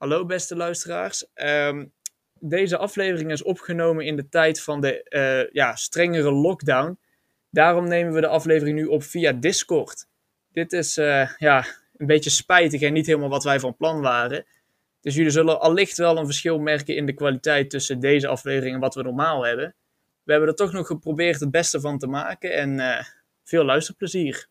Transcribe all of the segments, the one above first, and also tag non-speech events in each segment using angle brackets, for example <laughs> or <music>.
Hallo beste luisteraars. Ehm, deze aflevering is opgenomen in de tijd van de eh, ja, strengere lockdown. Daarom nemen we de aflevering nu op via Discord. Dit is eh, ja, een beetje spijtig en niet helemaal wat wij van plan waren. Dus jullie zullen allicht wel een verschil merken in de kwaliteit tussen deze aflevering en wat we normaal hebben. We hebben er toch nog geprobeerd het beste van te maken en eh, veel luisterplezier.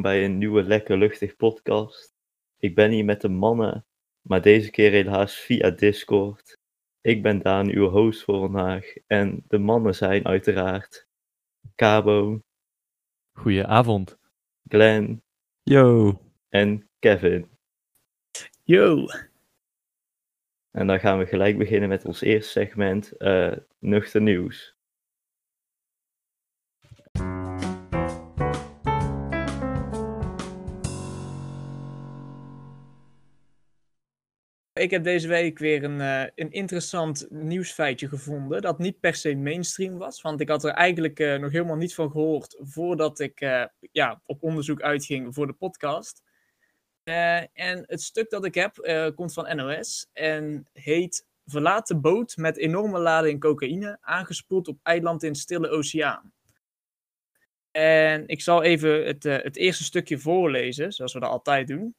Welkom bij een nieuwe Lekker Luchtig podcast. Ik ben hier met de mannen, maar deze keer helaas via Discord. Ik ben Daan, uw host voor vandaag. En de mannen zijn uiteraard Cabo, Goedenavond. Glenn Yo. en Kevin. Yo! En dan gaan we gelijk beginnen met ons eerste segment, eh nuchter nieuws. Ik heb deze week weer een, eh, een interessant nieuwsfeitje gevonden. Dat niet per se mainstream was. Want ik had er eigenlijk eh, nog helemaal niet van gehoord. voordat ik eh, ja, op onderzoek uitging voor de podcast. En het stuk dat ik heb komt van NOS. En heet Verlaten boot met enorme lading cocaïne. aangespoeld op eiland in Stille Oceaan. En ik zal even het, het eerste stukje voorlezen, zoals we dat altijd doen.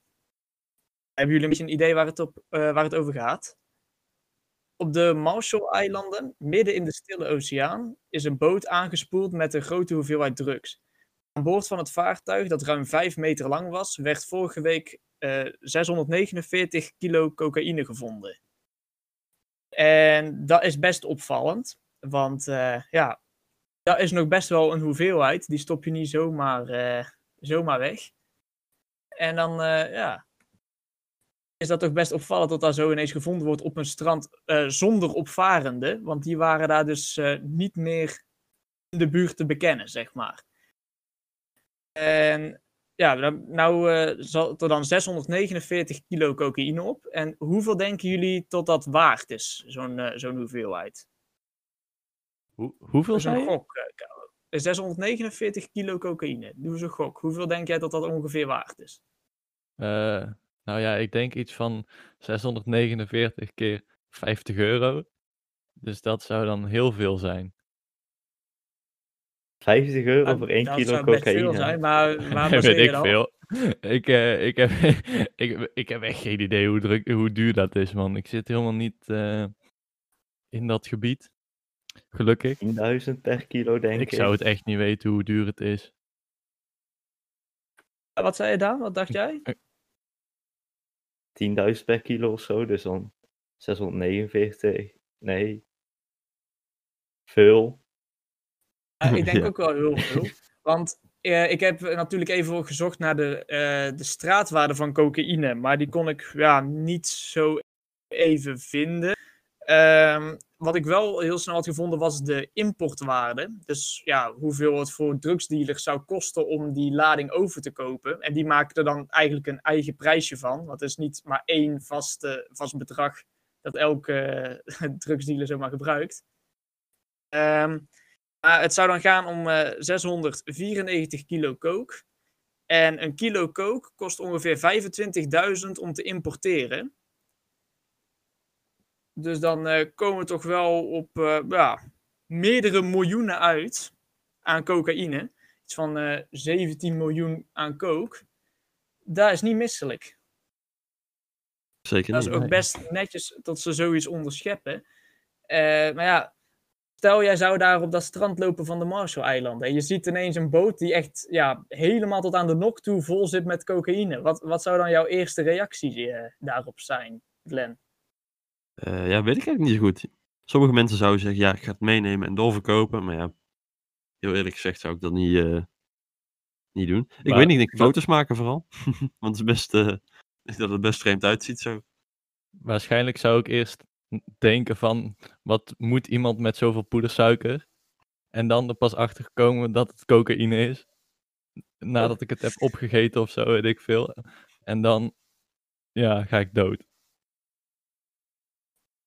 Hebben jullie een beetje een idee waar het, op, eh, waar het over gaat? Op de Marshall-eilanden, midden in de Stille Oceaan, is een boot aangespoeld met een grote hoeveelheid drugs. Aan boord van het vaartuig, dat ruim 5 meter lang was, werd vorige week eh, 649 kilo cocaïne gevonden. En dat is best opvallend, want eh, ja, dat is nog best wel een hoeveelheid. Die stop je niet zomaar, eh, zomaar weg. En dan, eh, ja, is dat toch best opvallend dat dat zo ineens gevonden wordt op een strand eh, zonder opvarenden. Want die waren daar dus eh, niet meer in de buurt te bekennen, zeg maar. En ja, nou eh, zat er dan 649 kilo cocaïne op. En hoeveel denken jullie tot dat waard is, zo'n zo'n hoeveelheid? Hoe, hoeveel zei een je? gok, eh, Karel. 649 kilo cocaïne. Doe eens een gok. Hoeveel denk jij dat dat ongeveer waard is? Eh, nou ja, ik denk iets van 649 keer 50 euro. Dus dat zou dan heel veel zijn. 50 euro Nou, voor 1 dat kilo zou best veel cocaïne. zijn, maar <laughs> waar <laughs> Weet ik dat veel. Ik, eh, ik, heb, <laughs> ik, ik heb echt geen idee hoe, druk, hoe duur dat is, man. Ik zit helemaal niet eh, in dat gebied. Gelukkig. 10.000 per kilo, denk ik. Ik zou het echt niet weten hoe duur het is. Wat zei je dan? Wat dacht jij? 10.000 per kilo of zo, dus dan 649. Nee. Veel. Ja, ik denk <laughs> Ja. ook wel heel veel. Want eh, ik heb natuurlijk even gezocht naar de, eh, de straatwaarde van cocaïne. Maar die kon ik ja, niet zo even vinden. Ehm, wat ik wel heel snel had gevonden was de importwaarde. Dus ja, hoeveel het voor drugsdealers zou kosten om die lading over te kopen. En die maken er dan eigenlijk een eigen prijsje van. Want het is niet maar één vast bedrag dat elke eh, <laughs> drugsdealer zomaar gebruikt. Ehm, maar het zou dan gaan om eh, 694 kilo coke. En een kilo coke kost ongeveer 25.000 om te importeren. Dus dan eh, komen we toch wel op eh, ja, meerdere miljoenen uit aan cocaïne. Iets van eh 17 miljoen aan coke. Dat is niet misselijk. Zeker Dat niet. is ook best netjes dat ze zoiets onderscheppen. Eh, maar ja, stel jij zou daar op dat strand lopen van de Marshall-eilanden. En je ziet ineens een boot die echt ja, helemaal tot aan de nok toe vol zit met cocaïne. Wat, wat zou dan jouw eerste reactie eh, daarop zijn, Glenn? Eh, ja, weet ik eigenlijk niet zo goed. Sommige mensen zouden zeggen, ja, ik ga het meenemen en doorverkopen. Maar ja, heel eerlijk gezegd zou ik dat niet, eh, niet doen. Ik Maar weet niet, ik denk foto's maken vooral. <laughs> Want het is best, eh, denk dat het best vreemd uitziet zo. Waarschijnlijk zou ik eerst denken van, wat moet iemand met zoveel poedersuiker? En dan er pas achter komen dat het cocaïne is. Nadat ik het heb opgegeten of zo, weet ik veel. En dan, ja, ga ik dood.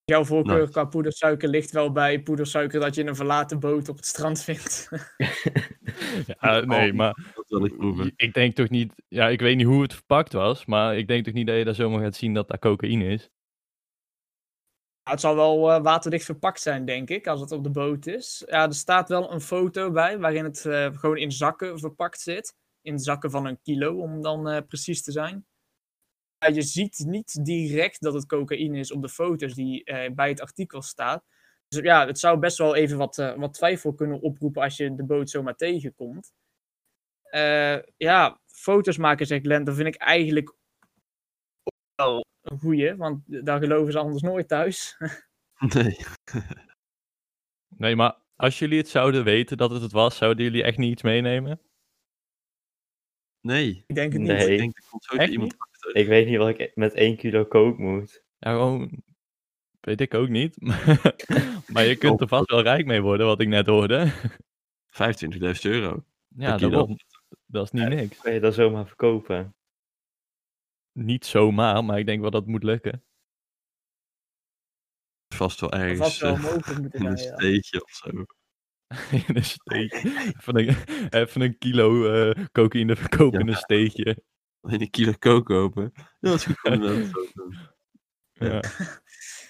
Jouw voorkeur Nice. qua poedersuiker ligt wel bij poedersuiker dat je in een verlaten boot op het strand vindt. <laughs> <laughs> Ja, nee, Oh, maar ik denk toch niet... Ja, ik weet niet hoe het verpakt was, maar ik denk toch niet dat je daar zomaar gaat zien dat daar cocaïne is. Ja, het zal wel eh, waterdicht verpakt zijn, denk ik, als het op de boot is. Ja, er staat wel een foto bij waarin het eh, gewoon in zakken verpakt zit. In zakken van een kilo, om dan eh, precies te zijn. Ja, je ziet niet direct dat het cocaïne is op de foto's die eh, bij het artikel staat. Dus ja, het zou best wel even wat, eh, wat twijfel kunnen oproepen als je de boot zomaar tegenkomt. Eh, ja, foto's maken, zegt Glenn, dat vind ik eigenlijk ook wel een goeie, want daar geloven ze anders nooit thuis. Nee. <laughs> Nee, maar als jullie het zouden weten dat het het was, zouden jullie echt niet iets meenemen? Nee. Ik denk het niet. Nee. Ik denk, er komt zo Echt iemand. Ik weet niet wat ik met 1 kilo kook moet. Ja, gewoon... Weet ik ook niet. <laughs> maar je kunt er vast wel rijk mee worden, wat ik net hoorde. 25.000 euro. Ja, daarom. Dat is niet Ja. niks. Kan je dat zomaar verkopen? Niet zomaar, maar ik denk wel dat het moet lukken. Vast wel ergens was wel eh, mogelijk in een steekje of zo. <laughs> in een steekje. Even een, even een kilo eh cocaïne verkopen in een steekje. <laughs> In een kilo kook kopen. Ja, dat is goed om dat <laughs> zo te doen. Ja.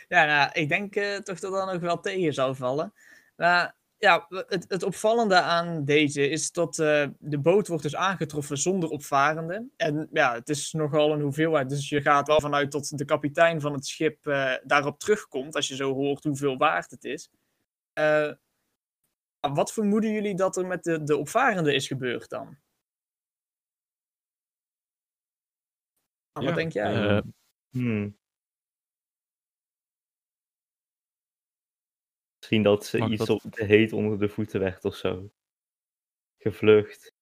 Ja, nou, ik denk eh, toch dat dat nog wel tegen zou vallen. Maar ja, het, het opvallende aan deze is dat eh, de boot wordt dus aangetroffen zonder opvarenden. En ja, het is nogal een hoeveelheid. Dus je gaat wel vanuit dat de kapitein van het schip eh, daarop terugkomt. Als je zo hoort hoeveel waard het is. Eh, wat vermoeden jullie dat er met de, de opvarenden is gebeurd dan? Wat Ja, denk jij? Eh, Hmm. Misschien dat ze Mag iets dat- op te heet onder de voeten werd of zo. Gevlucht.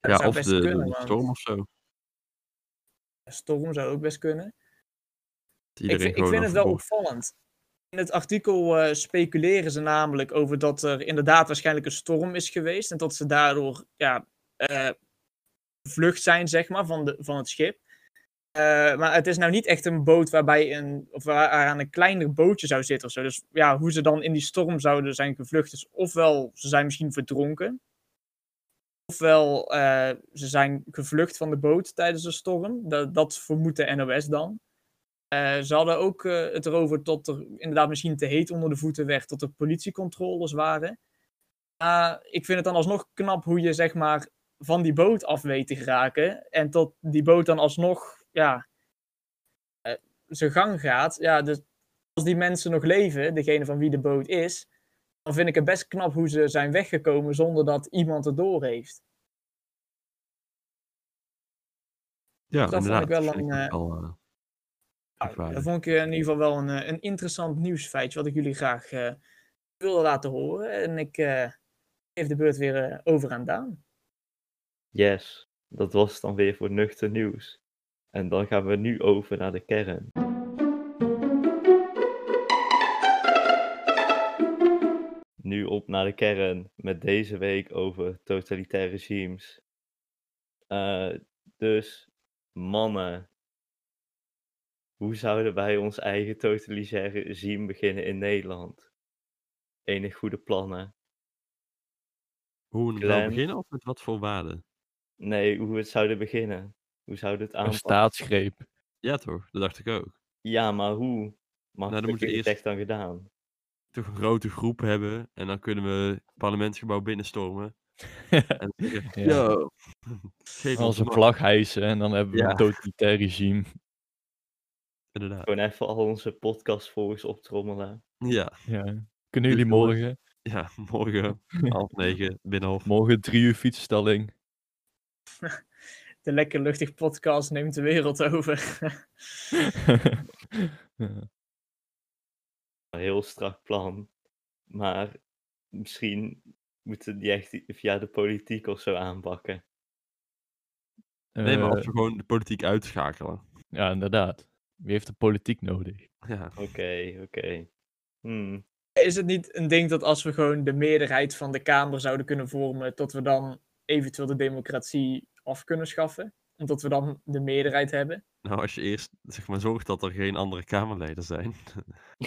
Dat Ja, of de, kunnen, de storm of zo. storm zou ook best kunnen. Ik, ik vind het wel opvallend. In het artikel eh, speculeren ze namelijk over dat er inderdaad waarschijnlijk een storm is geweest. En dat ze daardoor ja, eh, vlucht zijn, zeg maar, van, de, van het schip. Eh, maar het is nou niet echt een boot waarbij een, of waar aan een kleiner bootje zou zitten of zo. Dus ja, hoe ze dan in die storm zouden zijn gevlucht is ofwel ze zijn misschien verdronken. Ofwel eh, ze zijn gevlucht van de boot tijdens de storm. Dat, dat vermoedt de NOS dan. Eh, ze hadden ook het erover dat er inderdaad misschien te heet onder de voeten werd, tot er politiecontroles waren. Ik vind het dan alsnog knap hoe je zeg maar van die boot af weet te geraken. En tot die boot dan alsnog ja, eh, zijn gang gaat. Ja, dus als die mensen nog leven, degene van wie de boot is, dan vind ik het best knap hoe ze zijn weggekomen zonder dat iemand het door heeft. Ja, dat vond ik wel een, ook wel, eh, Nou, dat vond ik in ieder geval wel een, eh, een interessant nieuwsfeitje wat ik jullie graag eh, wilde laten horen. En ik eh, geef de beurt weer eh, over aan Daan. Yes, dat was het dan weer voor nuchter nieuws. En dan gaan we nu over naar de kern. Nu op naar de kern met deze week over totalitaire regimes. Eh, dus, mannen, hoe zouden wij ons eigen totalitaire regime beginnen in Nederland? Enig goede plannen? Hoe we beginnen of met wat voor waarden? Nee, hoe we het zouden beginnen. Hoe zouden we het Een aanpakken? staatsgreep. Ja, toch? Dat dacht ik ook. Ja, maar hoe? Maar dan dan we het eerst- echt dan gedaan. Toch een grote groep hebben en dan kunnen we het parlementsgebouw binnenstormen. <laughs> En zeggen, Ja. yo, <laughs> geef ons Als een vlag hijsen en dan hebben we Ja. een totalitair regime. Inderdaad. Gewoon even al onze podcastvolgers optrommelen. Ja, Ja. Kunnen jullie morgen, ja, morgen half negen, binnenhof. morgen drie uur fietsstalling? <laughs> De Lekker Luchtig podcast neemt de wereld over. <laughs> Ja. Heel strak plan. Maar misschien moeten we die echt via de politiek of zo aanpakken. Nee, maar Eh, als we gewoon de politiek uitschakelen. Ja, inderdaad. Wie heeft de politiek nodig? Ja, Oké, oké. Hmm. Is het niet een ding dat als we gewoon de meerderheid van de Kamer zouden kunnen vormen, dat we dan eventueel de democratie af kunnen schaffen? Omdat we dan de meerderheid hebben? <laughs> Nou, als je eerst zeg maar zorgt dat er geen andere Kamerleden zijn. <laughs>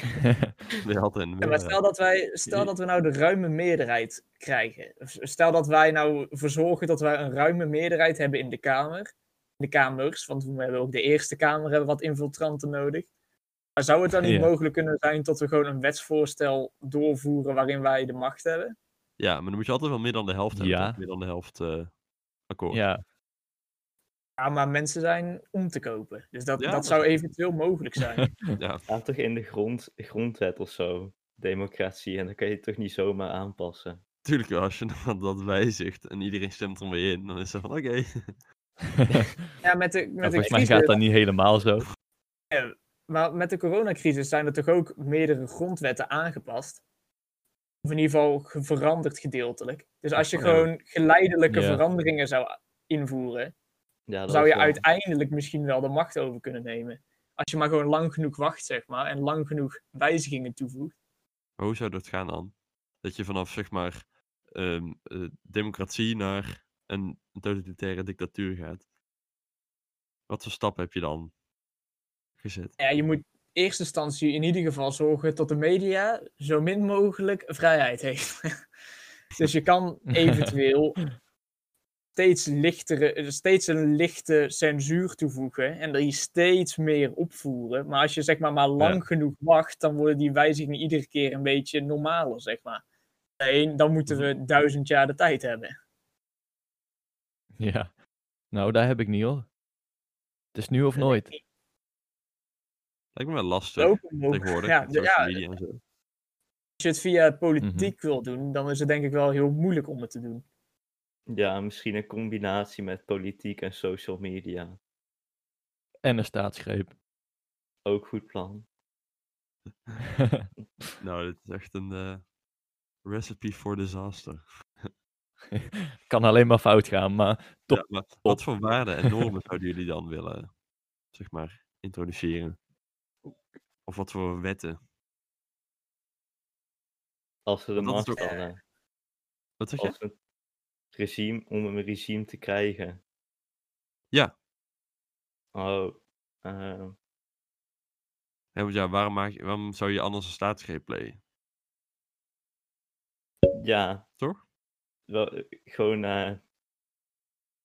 Ja, maar stel dat, wij, stel dat we nou de ruime meerderheid krijgen. Stel dat wij nou ervoor zorgen dat wij een ruime meerderheid hebben in de Kamer. In de Kamers, want we hebben ook de Eerste Kamer hebben wat infiltranten nodig. Maar zou het dan niet Ja. mogelijk kunnen zijn dat we gewoon een wetsvoorstel doorvoeren waarin wij de macht hebben? Ja, maar dan moet je altijd wel meer dan de helft hebben. Ja. Meer dan de helft eh, akkoord. ja, Ja, maar mensen zijn om te kopen. Dus dat, Ja, dat dat zou eventueel mogelijk zijn. <laughs> Ja, Staat toch in de grond, grondwet of zo? Democratie. En dan kan je het toch niet zomaar aanpassen. tuurlijk wel. Als je <laughs> dat wijzigt en iedereen stemt er mee in, dan is het van oké. <laughs> ja, met de, met Maar de volgens mij gaat dat niet helemaal zo. Maar met de coronacrisis zijn er toch ook meerdere grondwetten aangepast. Of in ieder geval ge- veranderd gedeeltelijk. Dus als je Ja. gewoon geleidelijke Ja. veranderingen zou invoeren, Ja, zou je wel- uiteindelijk misschien wel de macht over kunnen nemen. Als je maar gewoon lang genoeg wacht, zeg maar, en lang genoeg wijzigingen toevoegt. Maar hoe zou dat gaan dan? Dat je vanaf zeg maar ehm, eh, democratie naar een totalitaire dictatuur gaat. Wat voor stap heb je dan gezet? Ja, je moet eerste instantie in ieder geval zorgen dat de media zo min mogelijk vrijheid heeft. <laughs> dus je kan eventueel <laughs> steeds, lichtere, steeds een lichte censuur toevoegen en die steeds meer opvoeren. Maar als je zeg maar, maar lang genoeg wacht, dan worden die wijzigingen iedere keer een beetje normaler, zeg maar. Nee, dan moeten we duizend jaar de tijd hebben. Ja. Nou, daar heb ik niet hoor. Het is nu of nooit. Lijkt me wel lastig tegenwoordig. Ja, met de- social ja, media en zo. als je het via politiek Mhm. wil doen, dan is het denk ik wel heel moeilijk om het te doen. Ja, misschien een combinatie met politiek en social media. En een staatsgreep. Ook goed plan. <laughs> Nou, dit is echt een eh, recipe for disaster. <laughs> kan alleen maar fout gaan, maar Top. Ja, maar wat voor waarden en normen <laughs> zouden jullie dan willen, zeg maar, introduceren? Of wat voor wetten? Als we de macht ook- hadden. Wat zeg je? Als een regime, om een regime te krijgen. Ja. Oh. eh, Ja, waarom, maak je, waarom zou je anders een staatsgreep plegen? ja. Toch? Wel, eh, gewoon. eh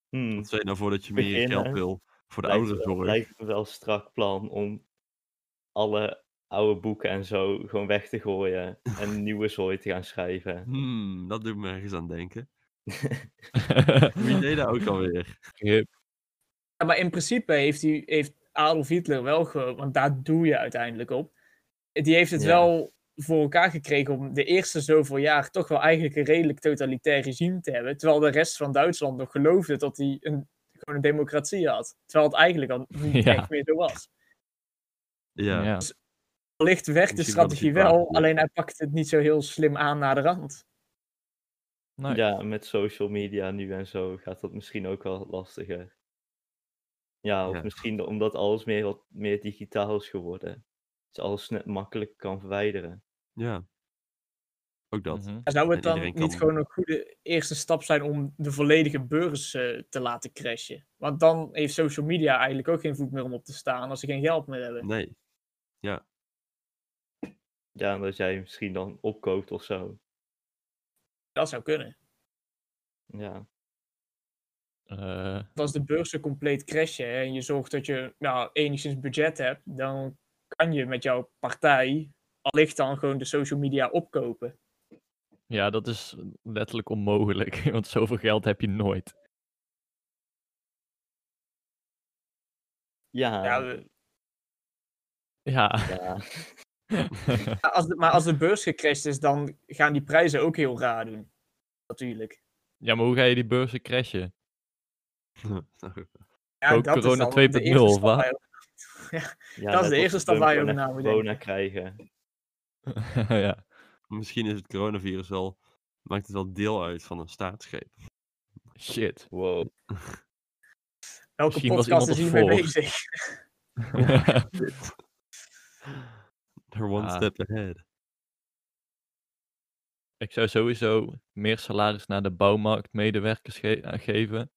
hmm, Wat je nou voor dat je meer Beginnen. geld wil voor de lijkt, ouderenzorg? wel, lijkt me wel een strak plan om alle oude boeken en zo gewoon weg te gooien en <laughs> nieuwe zooi te gaan schrijven. Hmm, dat doet me ergens aan denken. Wie deed dat ook alweer? Ja, maar in principe heeft, hij, heeft Adolf Hitler wel ge... Want daar doe je uiteindelijk op. Die heeft het Ja. wel voor elkaar gekregen om de eerste zoveel jaar toch wel eigenlijk een redelijk totalitair regime te hebben. Terwijl de rest van Duitsland nog geloofde dat hij een, gewoon een democratie had. Terwijl het eigenlijk al niet <laughs> Ja. echt meer zo was. Ja, Ja. Wellicht werkt de strategie wel, alleen hij pakt het niet zo heel slim aan naar de rand. Nee. Ja, met social media nu en zo gaat dat misschien ook wel lastiger. Ja, of Ja. misschien omdat alles meer, wat meer digitaal is geworden. Dus alles net makkelijk kan verwijderen. ja. Ook dat. Mhm. Zou het dan niet kan- gewoon een goede eerste stap zijn om de volledige beurs eh, te laten crashen? Want dan heeft social media eigenlijk ook geen voet meer om op te staan als ze geen geld meer hebben. Nee. Ja, en dat jij misschien dan opkoopt of zo. Dat zou kunnen. Ja, Eh, als de beurzen compleet crashen hè, en je zorgt dat je nou, enigszins budget hebt, dan kan je met jouw partij allicht dan gewoon de social media opkopen. ja, dat is letterlijk onmogelijk, <laughs> want zoveel geld heb je nooit. ja, Ja, <laughs> ja. als de, maar als de beurs gecrashed is, dan gaan die prijzen ook heel raar doen. Natuurlijk. ja, maar hoe ga je die beurzen crashen? Ja, Ook dat is corona dan 2.0 de eerste of stap wat? waar <laughs> je- Ja, Dat is de eerste stap waar je over na moet corona krijgen. <laughs> ja. Misschien is het coronavirus wel, maakt het wel deel uit van een staatsgreep. Shit. Wow. Welke Misschien was podcast is hiermee bezig? They're one Ah. step ahead. Ik zou sowieso meer salaris naar de bouwmarktmedewerkers ge- eh, geven.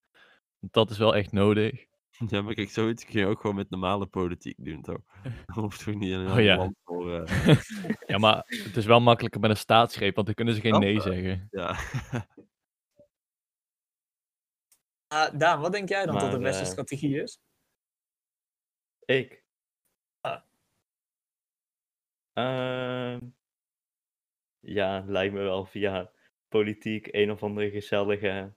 Dat is wel echt nodig. <laughs> Ja, maar kijk, zoiets kun je ook gewoon met normale politiek doen, toch? <laughs> Dan hoeft toch niet in een Oh, ja. land voor... eh, <laughs> ja, maar het is wel makkelijker met een staatsgreep, want dan kunnen ze geen nee zeggen. ja. Ah, Daan, wat denk jij dan dat de Maar, beste eh, strategie is? Ik? Ehm, ja, lijkt me wel via politiek een of andere gezellige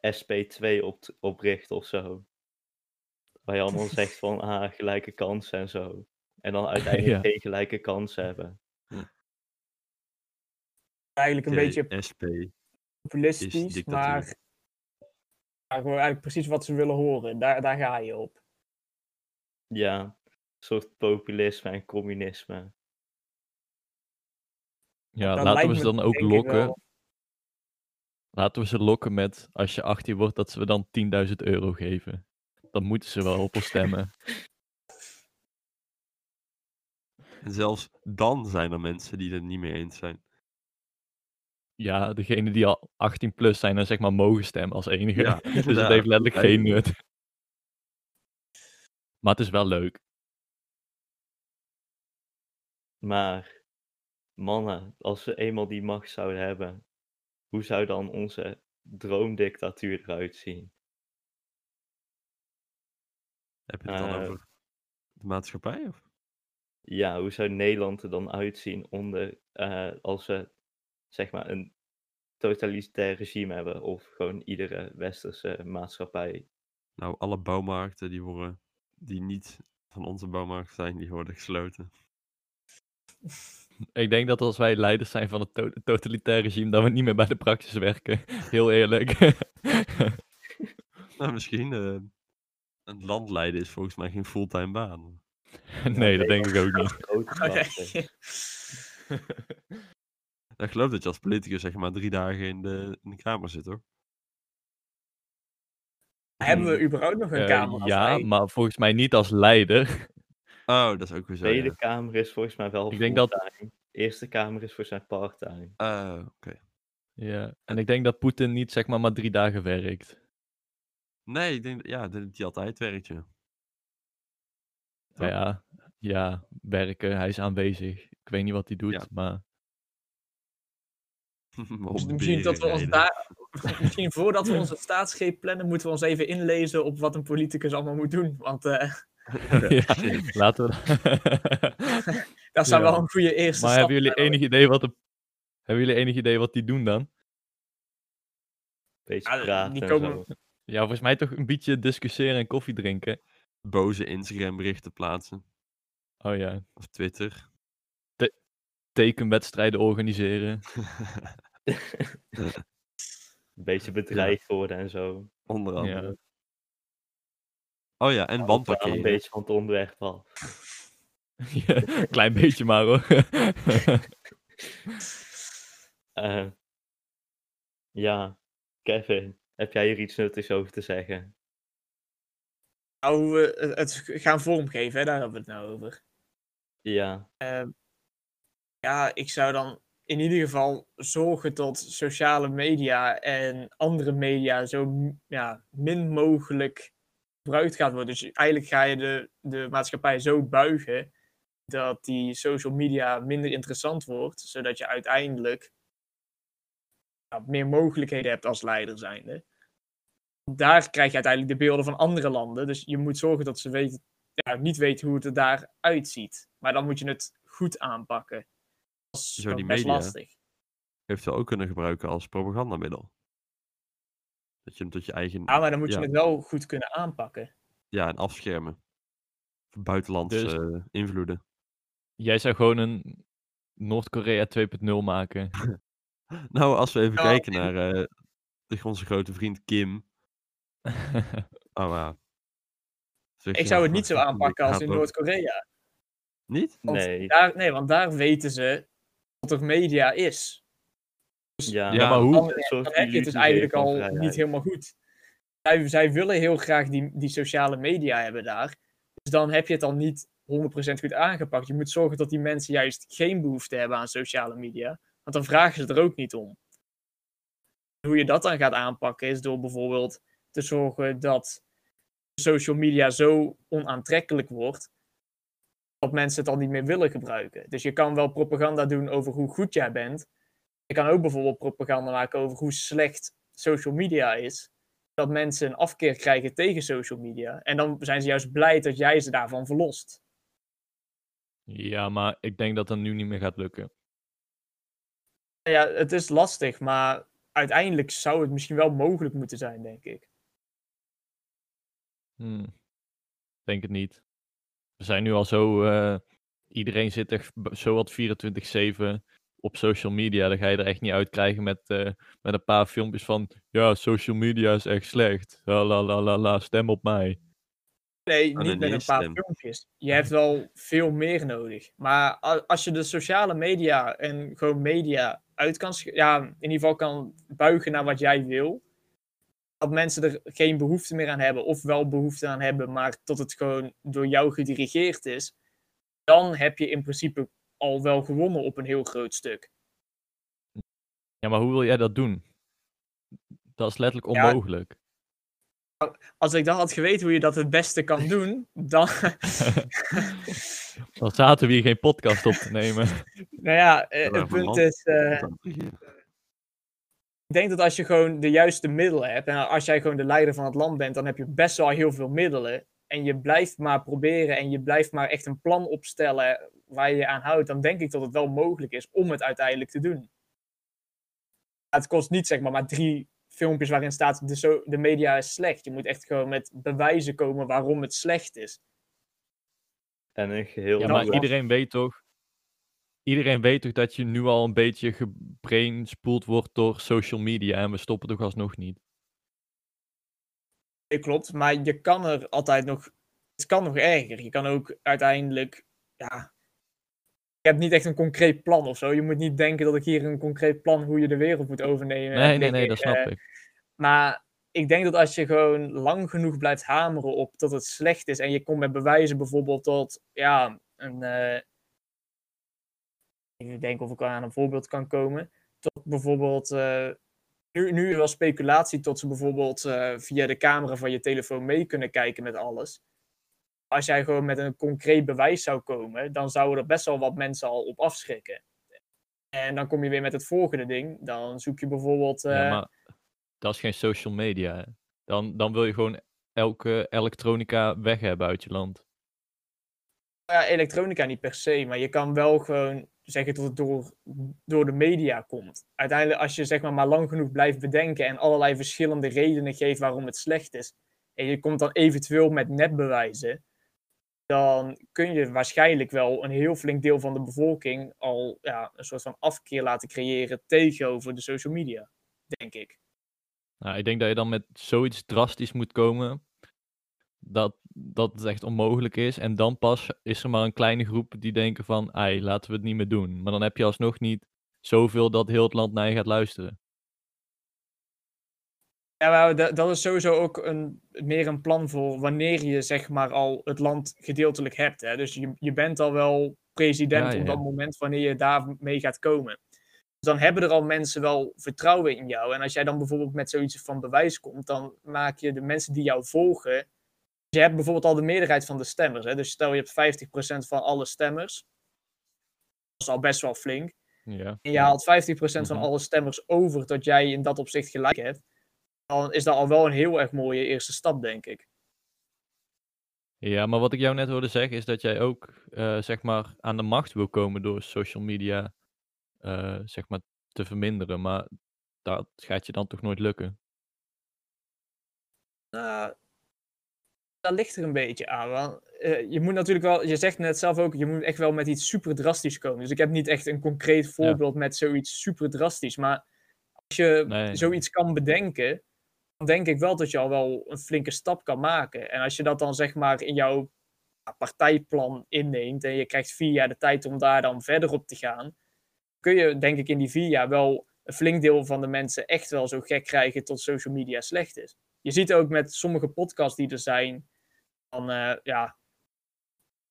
SP2 op oprichten of zo. Waar je allemaal zegt van, <laughs> ah, gelijke kansen en zo. En dan uiteindelijk Ja. geen gelijke kansen hebben. Eigenlijk een beetje SP. is populistisch, maar, maar gewoon eigenlijk precies wat ze willen horen. Daar, daar ga je op. Ja, een soort populisme en communisme. Ja, laten we ze dan ook lokken. wel- Laten we ze lokken met, als je 18 wordt, dat ze we dan 10.000 euro geven. Dan moeten ze wel op ons stemmen. En <laughs> zelfs dan zijn er mensen die het niet mee eens zijn. Ja, degene die al 18 plus zijn en zeg maar mogen stemmen als enige. Ja, <laughs> dus het heeft letterlijk geen nut. Maar het is wel leuk. Maar, mannen, als we eenmaal die macht zouden hebben, hoe zou dan onze droomdictatuur eruit zien? Heb je het dan Eh, over de maatschappij? Of? Ja, hoe zou Nederland er dan uitzien onder, eh, als we zeg maar een totalitair regime hebben of gewoon iedere westerse maatschappij? Nou, alle bouwmarkten die worden, die niet van onze bouwmarkt zijn, die worden gesloten. <laughs> Ik denk dat als wij leiders zijn van het to- totalitair regime, dat we niet meer bij de praxis werken. <laughs> Heel eerlijk. <laughs> Nou, misschien eh, een land leiden is volgens mij geen fulltime baan. <laughs> nee, dat denk ik ook niet. Krachten. Ik geloof dat je als politicus zeg maar drie dagen in de, in de kamer zit, hoor. Hebben we überhaupt nog een Eh, kamer? als ja, wij- maar volgens mij niet als leider. Oh, dat is ook weer zo, Tweede ja. Kamer is volgens mij wel Ik denk dat- fulltime. Eerste Kamer is volgens mij parttime. Oh, oké. Ja, en ik denk dat Poetin niet zeg maar maar drie dagen werkt. Nee, ik denk, dat- ja, dat hij altijd werkt, ja. Nou ja, ja, werken, hij is aanwezig. Ik weet niet wat hij doet, Ja. maar <laughs> Dus de misschien, dat we ons daar, misschien voordat we onze staatsgreep plannen, moeten we ons even inlezen op wat een politicus allemaal moet doen. Want eh, <laughs> ja, laten we. <laughs> dat zou Ja. wel een goede eerste maar stap hebben jullie zijn. enig idee wat de... Hebben jullie enig idee wat die doen dan? Beetje Ja, praten en komen-. Ja, volgens mij toch een beetje discussiëren en koffie drinken. Boze Instagram berichten plaatsen. Oh ja, Of Twitter. tekenwedstrijden organiseren. <laughs> Een beetje bedreigd worden en zo. Onder andere. Oh ja, en Ook wel wand een beetje van het onderweg. <laughs> Ja, klein beetje maar hoor. <laughs> Eh, ja, Kevin, heb jij hier iets nuttigs over te zeggen? Nou, we het- gaan vormgeven, hè, daar hebben we het nou over. Ja, Ehm, ja, ik zou dan in ieder geval zorgen dat sociale media en andere media zo ja, min mogelijk gebruikt gaat worden. Dus eigenlijk ga je de, de maatschappij zo buigen dat die social media minder interessant wordt, zodat je uiteindelijk meer mogelijkheden hebt als leider zijnde. Daar krijg je uiteindelijk de beelden van andere landen. Dus je moet zorgen dat ze weten, ja, niet weten hoe het er daar uitziet. Maar dan moet je het goed aanpakken. Dat is Zo die best media. lastig. Heeft wel ook kunnen gebruiken als propagandamiddel. Dat je hem tot je eigen... Ja, maar dan moet je Ja. het wel goed kunnen aanpakken. Ja, en afschermen. Voor Buitenlandse Dus- invloeden. Jij zou gewoon een Noord-Korea 2.0 maken. <laughs> Nou, als we even kijken naar eh, onze grote vriend Kim. <laughs> Oh, ja. Zeg, Ik ja, zou het niet zo aanpakken als in Noord-Korea. Niet? Want nee. Daar, nee, want daar weten ze wat er media is. Ja, Ja, maar hoe- Dan, heb je het dus illusie eigenlijk al vrijheid. niet helemaal goed. Zij, zij willen heel graag die, die sociale media hebben daar. Dus dan heb je het al niet 100% goed aangepakt. Je moet zorgen dat die mensen juist geen behoefte hebben aan sociale media. Want dan vragen ze er ook niet om. Hoe je dat dan gaat aanpakken is door bijvoorbeeld te zorgen dat social media zo onaantrekkelijk wordt dat mensen het al niet meer willen gebruiken. Dus je kan wel propaganda doen over hoe goed jij bent. Je kan ook bijvoorbeeld propaganda maken over hoe slecht social media is. Dat mensen een afkeer krijgen tegen social media. En dan zijn ze juist blij dat jij ze daarvan verlost. Ja, maar ik denk dat dat nu niet meer gaat lukken. Ja, het is lastig, maar uiteindelijk zou het misschien wel mogelijk moeten zijn, denk ik. Hmm. Denk het niet. We zijn nu al zo. eh, iedereen zit echt b- zo wat 24-7 op social media. Dan ga je er echt niet uit krijgen met, eh, met een paar filmpjes van. Ja, social media is echt slecht. La la la la, la stem op mij. Nee, Aan niet met een paar filmpjes. Je hebt wel veel meer nodig. Maar als je de sociale media en gewoon media uit kan, ja, in ieder geval kan buigen naar wat jij wil, dat mensen er geen behoefte meer aan hebben, of wel behoefte aan hebben, maar tot het gewoon door jou gedirigeerd is, dan heb je in principe al wel gewonnen op een heel groot stuk. Ja, maar hoe wil jij dat doen? Dat is letterlijk Ja. onmogelijk. Als ik dan had geweten hoe je dat het beste kan <laughs> doen, dan. <laughs> Dan zaten we hier geen podcast op te nemen. <laughs> nou ja, eh, Ja, het punt land. is. eh, Ik denk dat als je gewoon de juiste middelen hebt, en als jij gewoon de leider van het land bent, dan heb je best wel heel veel middelen. En je blijft maar proberen en je blijft maar echt een plan opstellen waar je je aan houdt, dan denk ik dat het wel mogelijk is om het uiteindelijk te doen. Het kost niet zeg maar maar drie filmpjes waarin staat de, so de media is slecht. Je moet echt gewoon met bewijzen komen waarom het slecht is. En een geheel Ja, maar iedereen weet toch. Iedereen weet toch dat je nu al een beetje gebrainspoeld wordt door social media en we stoppen toch alsnog niet. Nee, klopt, maar je kan er altijd nog. Het kan nog erger. Je kan ook uiteindelijk. Ja. Je hebt niet echt een concreet plan of zo. Je moet niet denken dat ik hier een concreet plan hoe je de wereld moet overnemen. Nee, heb nee, nee, dat snap Eh, ik. Maar ik denk dat als je gewoon lang genoeg blijft hameren op dat het slecht is. En je komt met bewijzen bijvoorbeeld tot. Ja, een. eh, Even denken of ik aan een voorbeeld kan komen. Tot bijvoorbeeld. eh, nu, nu wel speculatie tot ze bijvoorbeeld via de camera van je telefoon mee kunnen kijken met alles. Als jij gewoon met een concreet bewijs zou komen, dan zouden er best wel wat mensen al op afschrikken. En dan kom je weer met het volgende ding. Dan zoek je bijvoorbeeld. Ja, eh, maar dat is geen social media. hè. Dan, dan wil je gewoon elke elektronica weg hebben uit je land. ja, elektronica niet per se, maar je kan wel gewoon zeggen dat het door, door de media komt. Uiteindelijk, als je zeg maar, maar lang genoeg blijft bedenken en allerlei verschillende redenen geeft waarom het slecht is, en je komt dan eventueel met netbewijzen, dan kun je waarschijnlijk wel een heel flink deel van de bevolking al ja, een soort van afkeer laten creëren tegenover de social media, denk ik. Nou, ik denk dat je dan met zoiets drastisch moet komen. Dat, dat het echt onmogelijk is. En dan pas is er maar een kleine groep die denken van, ai, laten we het niet meer doen. Maar dan heb je alsnog niet zoveel dat heel het land naar je gaat luisteren. Ja, maar da- dat is sowieso ook een, meer een plan voor wanneer je zeg maar al het land gedeeltelijk hebt. Hè? Dus je, je bent al wel president Ja, ja, op dat moment wanneer je daarmee gaat komen. Dus dan hebben er al mensen wel vertrouwen in jou. En als jij dan bijvoorbeeld met zoiets van bewijs komt, dan maak je de mensen die jou volgen. Je hebt bijvoorbeeld al de meerderheid van de stemmers. Hè? Dus stel je hebt 50% van alle stemmers. Dat is al best wel flink. Ja. En je haalt 50% van Mhm. alle stemmers over dat jij in dat opzicht gelijk hebt. Dan is dat al wel een heel erg mooie eerste stap, denk ik. Ja, maar wat ik jou net hoorde zeggen is dat jij ook eh, zeg maar aan de macht wil komen door social media eh, zeg maar te verminderen. Maar dat gaat je dan toch nooit lukken. Nou, dat ligt er een beetje aan. Want, eh, je moet natuurlijk wel, je zegt net zelf ook, je moet echt wel met iets super drastisch komen. Dus ik heb niet echt een concreet voorbeeld met zoiets super drastisch. Maar als je Nee. zoiets kan bedenken, denk ik wel dat je al wel een flinke stap kan maken. En als je dat dan zeg maar in jouw partijplan inneemt en je krijgt vier jaar de tijd om daar dan verder op te gaan, kun je denk ik in die vier jaar wel een flink deel van de mensen echt wel zo gek krijgen tot social media slecht is. Je ziet ook met sommige podcasts die er zijn, van, eh, ja,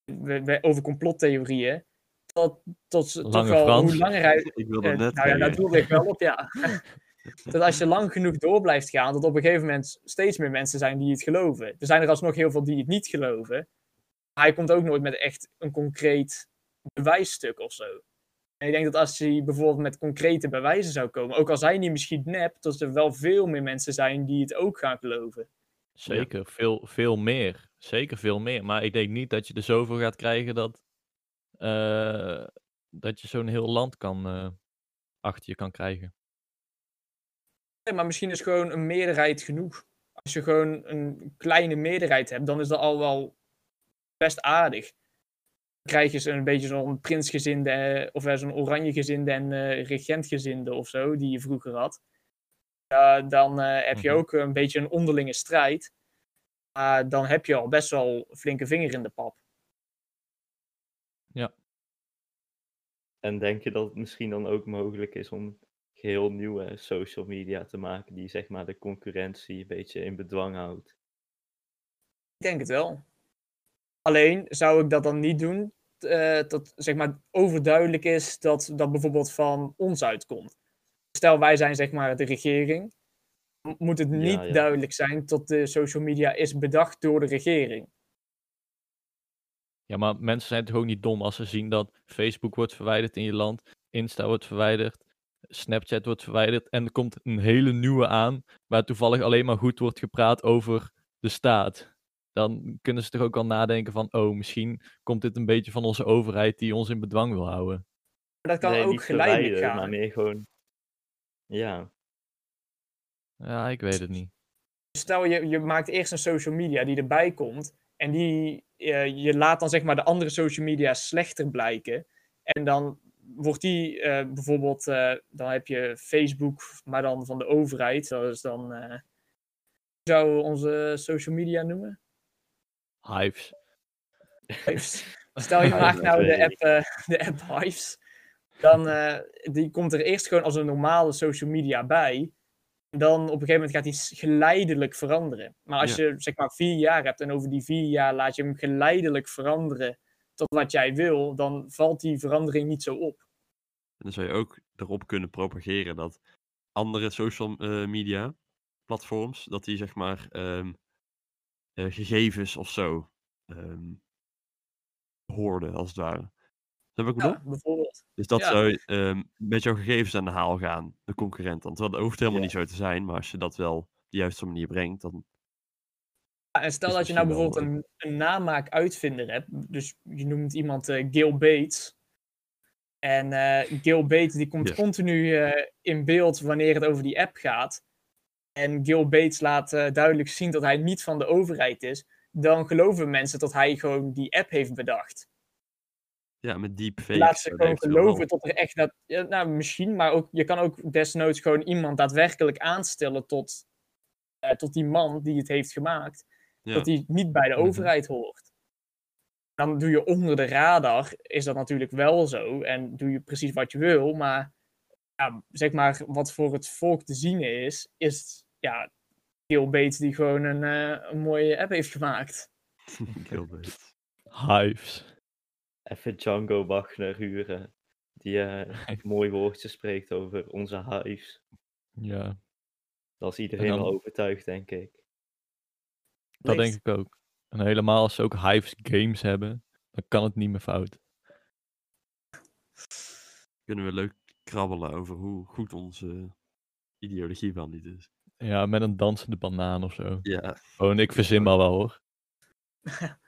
we- we- over complottheorieën, dat, tot toch wel Frans. hoe langer hij... Ik wilde eh, net nou ja, daar doelde ik wel op, ja. <laughs> <laughs> dat als je lang genoeg door blijft gaan, dat op een gegeven moment steeds meer mensen zijn die het geloven. Er zijn er alsnog heel veel die het niet geloven. Maar hij komt ook nooit met echt een concreet bewijsstuk of zo. En ik denk dat als hij bijvoorbeeld met concrete bewijzen zou komen, ook al zijn die misschien nep, dat er wel veel meer mensen zijn die het ook gaan geloven. Zeker, veel, veel meer. Zeker veel meer. Maar ik denk niet dat je er zoveel gaat krijgen dat, eh, dat je zo'n heel land kan, eh, achter je kan krijgen. Ja, maar misschien is gewoon een meerderheid genoeg. Als je gewoon een kleine meerderheid hebt, dan is dat al wel best aardig. Dan krijg je zo'n beetje zo'n prinsgezinde, eh, of eh, zo'n oranjegezinde en eh, regentgezinde of zo, die je vroeger had. Uh, dan uh, heb je Mhm. ook een beetje een onderlinge strijd. Maar dan heb je al best wel een flinke vinger in de pap. En denk je dat het misschien dan ook mogelijk is om geheel nieuwe social media te maken die zeg maar de concurrentie een beetje in bedwang houdt? Ik denk het wel. Alleen zou ik dat dan niet doen eh, dat zeg maar overduidelijk is dat dat bijvoorbeeld van ons uitkomt. Stel wij zijn zeg maar de regering, moet het niet Ja, ja. duidelijk zijn dat de social media is bedacht door de regering. Ja, maar mensen zijn toch ook niet dom als ze zien dat Facebook wordt verwijderd in je land, Insta wordt verwijderd, Snapchat wordt verwijderd en er komt een hele nieuwe aan waar toevallig alleen maar goed wordt gepraat over de staat. Dan kunnen ze toch ook al nadenken van, oh, misschien komt dit een beetje van onze overheid die ons in bedwang wil houden. Maar dat kan nee, ook geleidelijk gaan. maar meer gewoon. Ja, Ja, ik weet het niet. Stel je, je maakt eerst een social media die erbij komt en die, eh, je laat dan zeg maar de andere social media slechter blijken. En dan wordt die eh, bijvoorbeeld, eh, dan heb je Facebook, maar dan van de overheid. Dat is dan, eh, hoe zouden we onze social media noemen? Hives. Hives. Stel je <laughs> maakt nou de app, eh, de app Hives. Dan eh, die komt er eerst gewoon als een normale social media bij. Dan op een gegeven moment gaat die geleidelijk veranderen. Maar als je zeg maar vier jaar hebt en over die vier jaar laat je hem geleidelijk veranderen tot wat jij wil, dan valt die verandering niet zo op. En dan zou je ook erop kunnen propageren dat andere social eh, media platforms, dat die zeg maar ehm, eh, gegevens of zo ehm hoorden, als het ware. Je wat ik? Ja, bijvoorbeeld. Dus dat ja. zou ehm, met jouw gegevens aan de haal gaan, de concurrent. Terwijl dat hoeft helemaal Ja. niet zo te zijn, maar als je dat wel op de juiste manier brengt, dan en stel dat je nou bijvoorbeeld een, een namaak-uitvinder hebt. Dus je noemt iemand eh Gil Bates. En eh Gil Bates die komt continu eh, in beeld wanneer het over die app gaat. En Gil Bates laat duidelijk zien dat hij niet van de overheid is. Dan geloven mensen dat hij gewoon die app heeft bedacht. ja, met deepfakes. Laat ze dat gewoon geloven tot er echt dat. Ja, nou, misschien, maar ook, je kan ook desnoods gewoon iemand daadwerkelijk aanstellen tot, tot die man die het heeft gemaakt Ja. dat die niet bij de Mhm. overheid hoort. Dan doe je onder de radar, is dat natuurlijk wel zo. En doe je precies wat je wil. Maar ja, zeg maar, wat voor het volk te zien is, is ja, Bates die gewoon een, eh, een mooie app heeft gemaakt. <laughs> Beet. Hives. even Django Wagner huren. Die eh <laughs> mooi woordje spreekt over onze hives. Ja, Dat is iedereen dan- wel overtuigd, denk ik. Dat denk ik ook. En helemaal als ze ook Hives games hebben, dan kan het niet meer fout. Kunnen we leuk krabbelen over hoe goed onze ideologie wel niet is. Ja, met een dansende banaan of zo. Ja, Gewoon, ik verzin maar wel hoor. <laughs>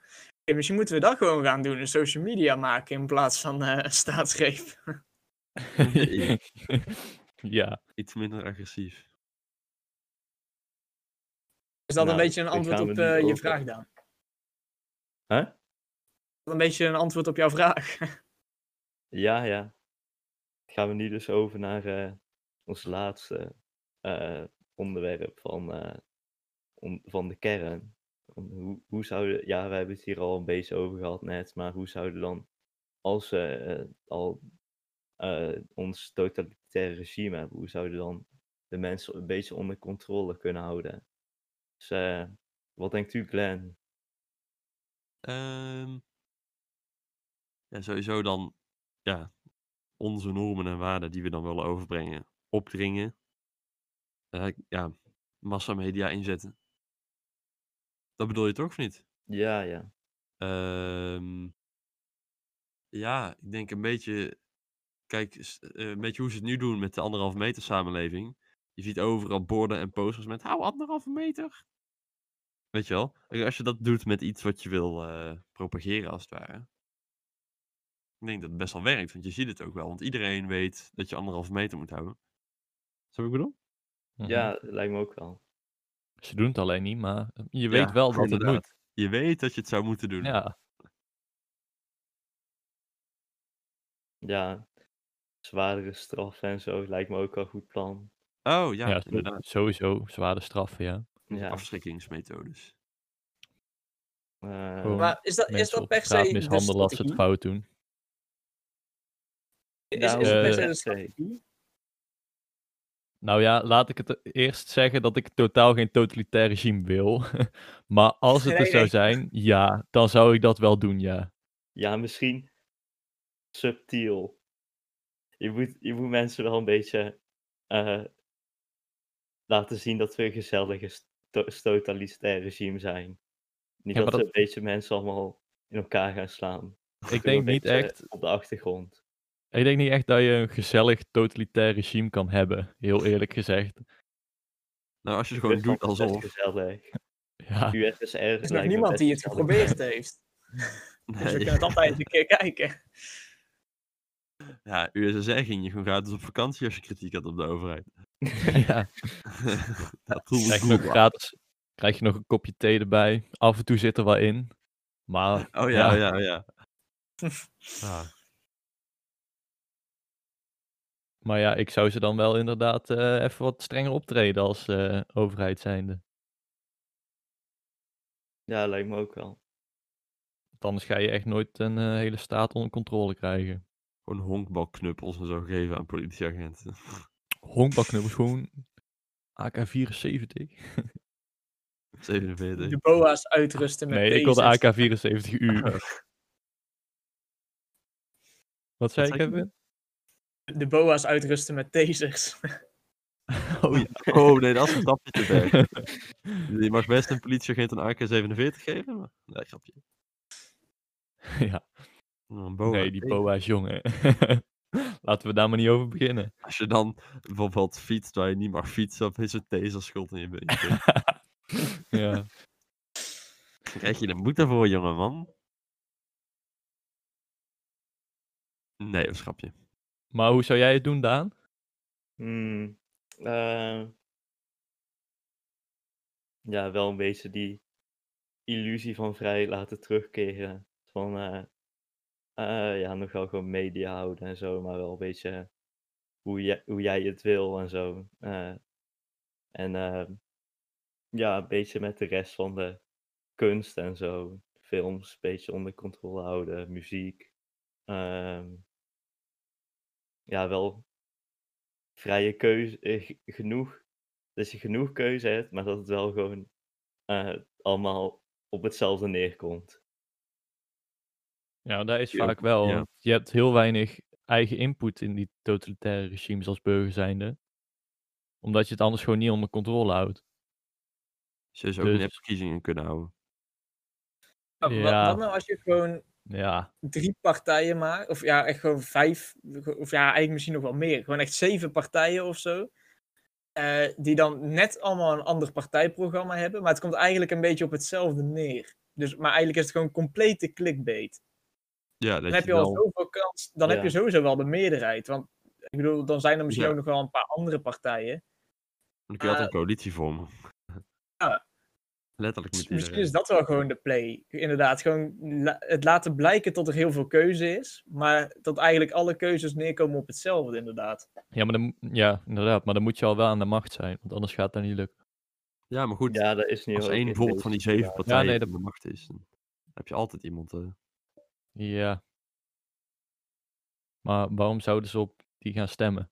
Hey, misschien moeten we dat gewoon gaan doen, een social media maken in plaats van eh, een staatsgreep. <laughs> <laughs> ja, iets minder agressief. Is dat Nou, een beetje een antwoord op eh, je vraag, Daan? Huh? Is dat een beetje een antwoord op jouw vraag? <laughs> Ja, ja. Gaan we nu dus over naar eh, ons laatste eh, onderwerp van, om- van de kern. Om Hoe, hoe zouden, ja, we hebben het hier al een beetje over gehad net, maar hoe zouden dan, als we al ons totalitaire regime hebben, hoe zouden dan de mensen een beetje onder controle kunnen houden? Dus eh, wat denkt u, Glenn? Ehm, ja, sowieso dan ja, onze normen en waarden die we dan willen overbrengen, opdringen. eh, ja, massamedia inzetten. Dat bedoel je toch of niet? Ja, ja. Ehm, ja, ik denk een beetje. Kijk, eh, een beetje hoe ze het nu doen met de anderhalve meter samenleving. Je ziet overal borden en posters met hou anderhalve meter. Weet je wel? Als je dat doet met iets wat je wil eh, propageren, als het ware. Ik denk dat het best wel werkt, want je ziet het ook wel. Want iedereen weet dat je anderhalve meter moet houden. Zo ik bedoel? Mhm. Ja, dat lijkt me ook wel. Ze doen het alleen niet, maar je weet Ja, wel dat het inderdaad. moet. Je weet dat je het zou moeten doen. Ja, Ja, zwaardere straffen en zo lijkt me ook wel een goed plan. Oh ja, ja, inderdaad. sowieso zware straffen, ja. Ja, Afschrikkingsmethodes. eh, Maar is dat, is dat per se de mishandelen als ze het fout doen. Is, Nou, is het per se eh, de strategie? Nou ja, laat ik het eerst zeggen dat ik totaal geen totalitair regime wil. <laughs> maar als het er zou zijn, ja, dan zou ik dat wel doen, ja. ja, misschien subtiel. Je moet, je moet mensen wel een beetje eh, laten zien dat we een gezellige totalitair regime zijn. Niet Ja, dat een beetje mensen allemaal in elkaar gaan slaan. Ik denk niet echt, Op de achtergrond. ik denk niet echt dat je een gezellig totalitair regime kan hebben, heel eerlijk gezegd. Nou, als je het gewoon doet alsof. gezellig. <laughs> Ja, USSR Er is nog niemand die het geprobeerd heeft. <laughs> Dus we Nee. kunnen het altijd een keer kijken. Ja, USSR ging je gewoon gratis op vakantie als je kritiek had op de overheid. <laughs> ja. <laughs> dat Krijg je goed, nog gratis, krijg je nog een kopje thee erbij. Af en toe zit er wel in. Maar <laughs> Oh ja, Ja. ja, ja. Ah, Maar ja, ik zou ze dan wel inderdaad eh, even wat strenger optreden als eh, overheid zijnde. Ja, lijkt me ook wel. Want anders ga je echt nooit een eh, hele staat onder controle krijgen. Gewoon honkbalknuppels en zo geven aan politieagenten. <laughs> Honkbalknuppels gewoon AK-74. 47. De boa's uitrusten met Nee, ik wilde tasers. <laughs> AK-74U. Wat zei Wat ik zei je? even? De boa's uitrusten met tasers. <laughs> Oh ja. Oh nee, dat is een stapje te ver. Je mag best een politieagent een AK-47 geven, maar... Nee, grapje. ja. Een boa. Nee, die Nee. boa is jong, hè. <laughs> Laten we daar maar niet over beginnen. Als je dan bijvoorbeeld fietst waar je niet mag fietsen, of is het taserschuld in je been. <laughs> ja. Dan krijg je de boete voor, jongeman. Nee, een grapje. Maar hoe zou jij het doen, Daan? Hmm, eh, ja, wel een beetje die illusie van vrij laten terugkeren. Van eh, eh, ja, nog wel gewoon media houden en zo, maar wel een beetje hoe, jij hoe jij het wil en zo. Eh, en eh, ja, een beetje met de rest van de kunst en zo. Films een beetje onder controle houden, muziek. Ehm, ja, wel vrije keuze, eh, genoeg. Dat je genoeg keuze hebt, maar dat het wel gewoon allemaal op hetzelfde neerkomt. Ja, dat is vaak wel. ja. Je hebt heel weinig eigen input in die totalitaire regimes als burger zijnde. Omdat je het anders gewoon niet onder controle houdt. Ze dus ook net verkiezingen kunnen houden. Maar wat, Ja. wat nou als je gewoon Ja, drie partijen maakt? Of ja, echt gewoon vijf. Of ja, eigenlijk misschien nog wel meer. Gewoon echt zeven partijen of zo. eh, die dan net allemaal een ander partijprogramma hebben. Maar het komt eigenlijk een beetje op hetzelfde neer. Dus, maar eigenlijk is het gewoon complete clickbait. Ja, dat Dan heb je al zoveel kans. Dan heb Ja. je sowieso wel de meerderheid. Want ik bedoel, dan zijn er misschien Ja. ook nog wel een paar andere partijen. Dan kun je altijd een coalitie vormen. <laughs> Ja. Letterlijk met misschien is dat wel gewoon de play. Inderdaad, gewoon la- het laten blijken dat er heel veel keuze is. Maar dat eigenlijk alle keuzes neerkomen op hetzelfde, inderdaad. ja, maar dan, ja, inderdaad. Maar dan moet je al wel aan de macht zijn. Want anders gaat dat niet lukken. Ja, maar goed. Ja, dat is nu als één bijvoorbeeld van die zeven partijen nee, aan dat- de macht is, dan heb je altijd iemand... eh, Ja. Maar waarom zouden ze op die gaan stemmen?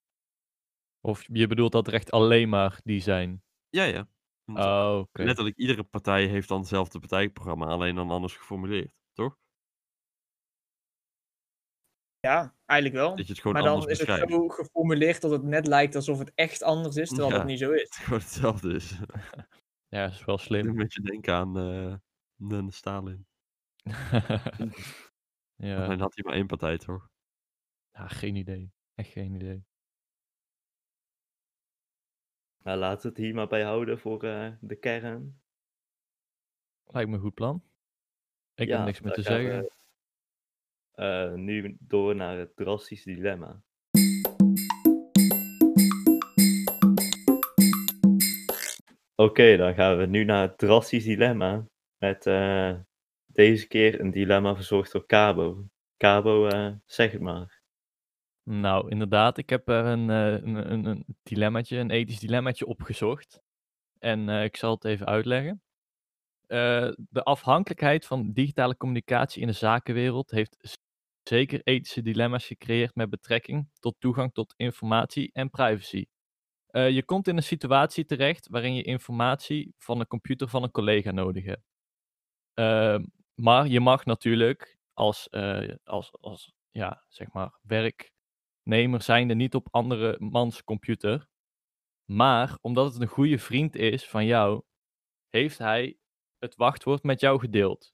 Of je bedoelt dat er echt alleen maar die zijn? Ja, ja. Want Oh, oké. Letterlijk iedere partij heeft dan hetzelfde partijprogramma, alleen dan anders geformuleerd, toch? Ja, eigenlijk wel. Dat je het gewoon Maar dan is het zo geformuleerd dat het net lijkt alsof het echt anders is, terwijl Ja. dat niet zo is. Het <laughs> gewoon hetzelfde is. <laughs> Ja, dat is wel Doe slim. een beetje denken aan eh de Stalin. <laughs> ja. Dan had hij maar één partij, toch? ja, geen idee. Echt geen idee. Nou, laten we het hier maar bij houden voor eh, de kern. Lijkt me een goed plan. Ik Ja, heb niks meer te zeggen. we, eh, nu door naar het drastische dilemma. Oké, dan gaan we nu naar het drastisch dilemma. Met eh, deze keer een dilemma verzorgd door Cabo. Cabo, eh, zeg het maar. Nou, inderdaad, ik heb er een, eh, een, een, een dilemmaatje, een ethisch dilemmaatje opgezocht. En eh, ik zal het even uitleggen. De afhankelijkheid van digitale communicatie in de zakenwereld heeft zeker ethische dilemma's gecreëerd met betrekking tot toegang tot informatie en privacy. Je komt in een situatie terecht waarin je informatie van een computer van een collega nodig hebt. Maar je mag natuurlijk als, eh, als, als ja, zeg maar, werknemer zijnde niet op andere mans computer. Maar omdat het een goede vriend is van jou, heeft hij het wachtwoord met jou gedeeld.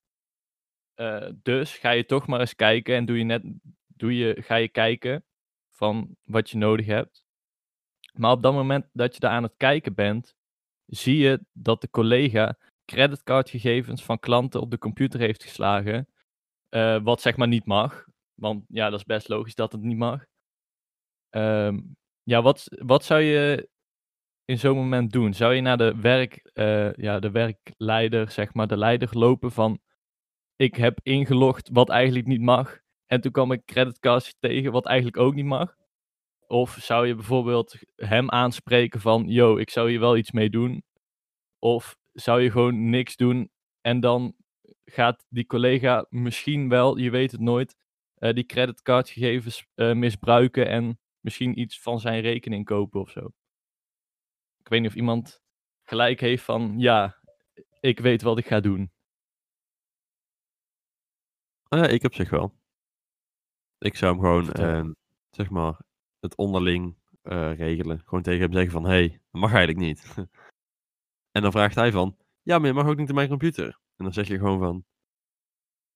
Eh, dus ga je toch maar eens kijken en doe je net, doe je, ga je kijken van wat je nodig hebt. Maar op dat moment dat je daar aan het kijken bent, zie je dat de collega creditcardgegevens van klanten op de computer heeft geslagen. eh, wat zeg maar niet mag. Want ja, dat is best logisch dat het niet mag. Ehm, ja, wat, wat zou je in zo'n moment doen? Zou je naar de, werk, eh, ja, de werkleider, zeg maar, de leider lopen van... Ik heb ingelogd wat eigenlijk niet mag. En toen kwam ik creditcards tegen wat eigenlijk ook niet mag. Of zou je bijvoorbeeld hem aanspreken van... Yo, ik zou hier wel iets mee doen. Of zou je gewoon niks doen en dan gaat die collega misschien wel, je weet het nooit, eh, die creditcardgegevens eh, misbruiken en misschien iets van zijn rekening kopen of zo. Ik weet niet of iemand gelijk heeft van, ja, ik weet wat ik ga doen. Ja, ik op zich wel. Ik zou hem gewoon, ehm, zeg maar, het onderling regelen. Gewoon tegen hem zeggen van, hé, hey, dat mag eigenlijk niet. <laughs> en dan vraagt hij van, ja, maar je mag ook niet in mijn computer. En dan zeg je gewoon van,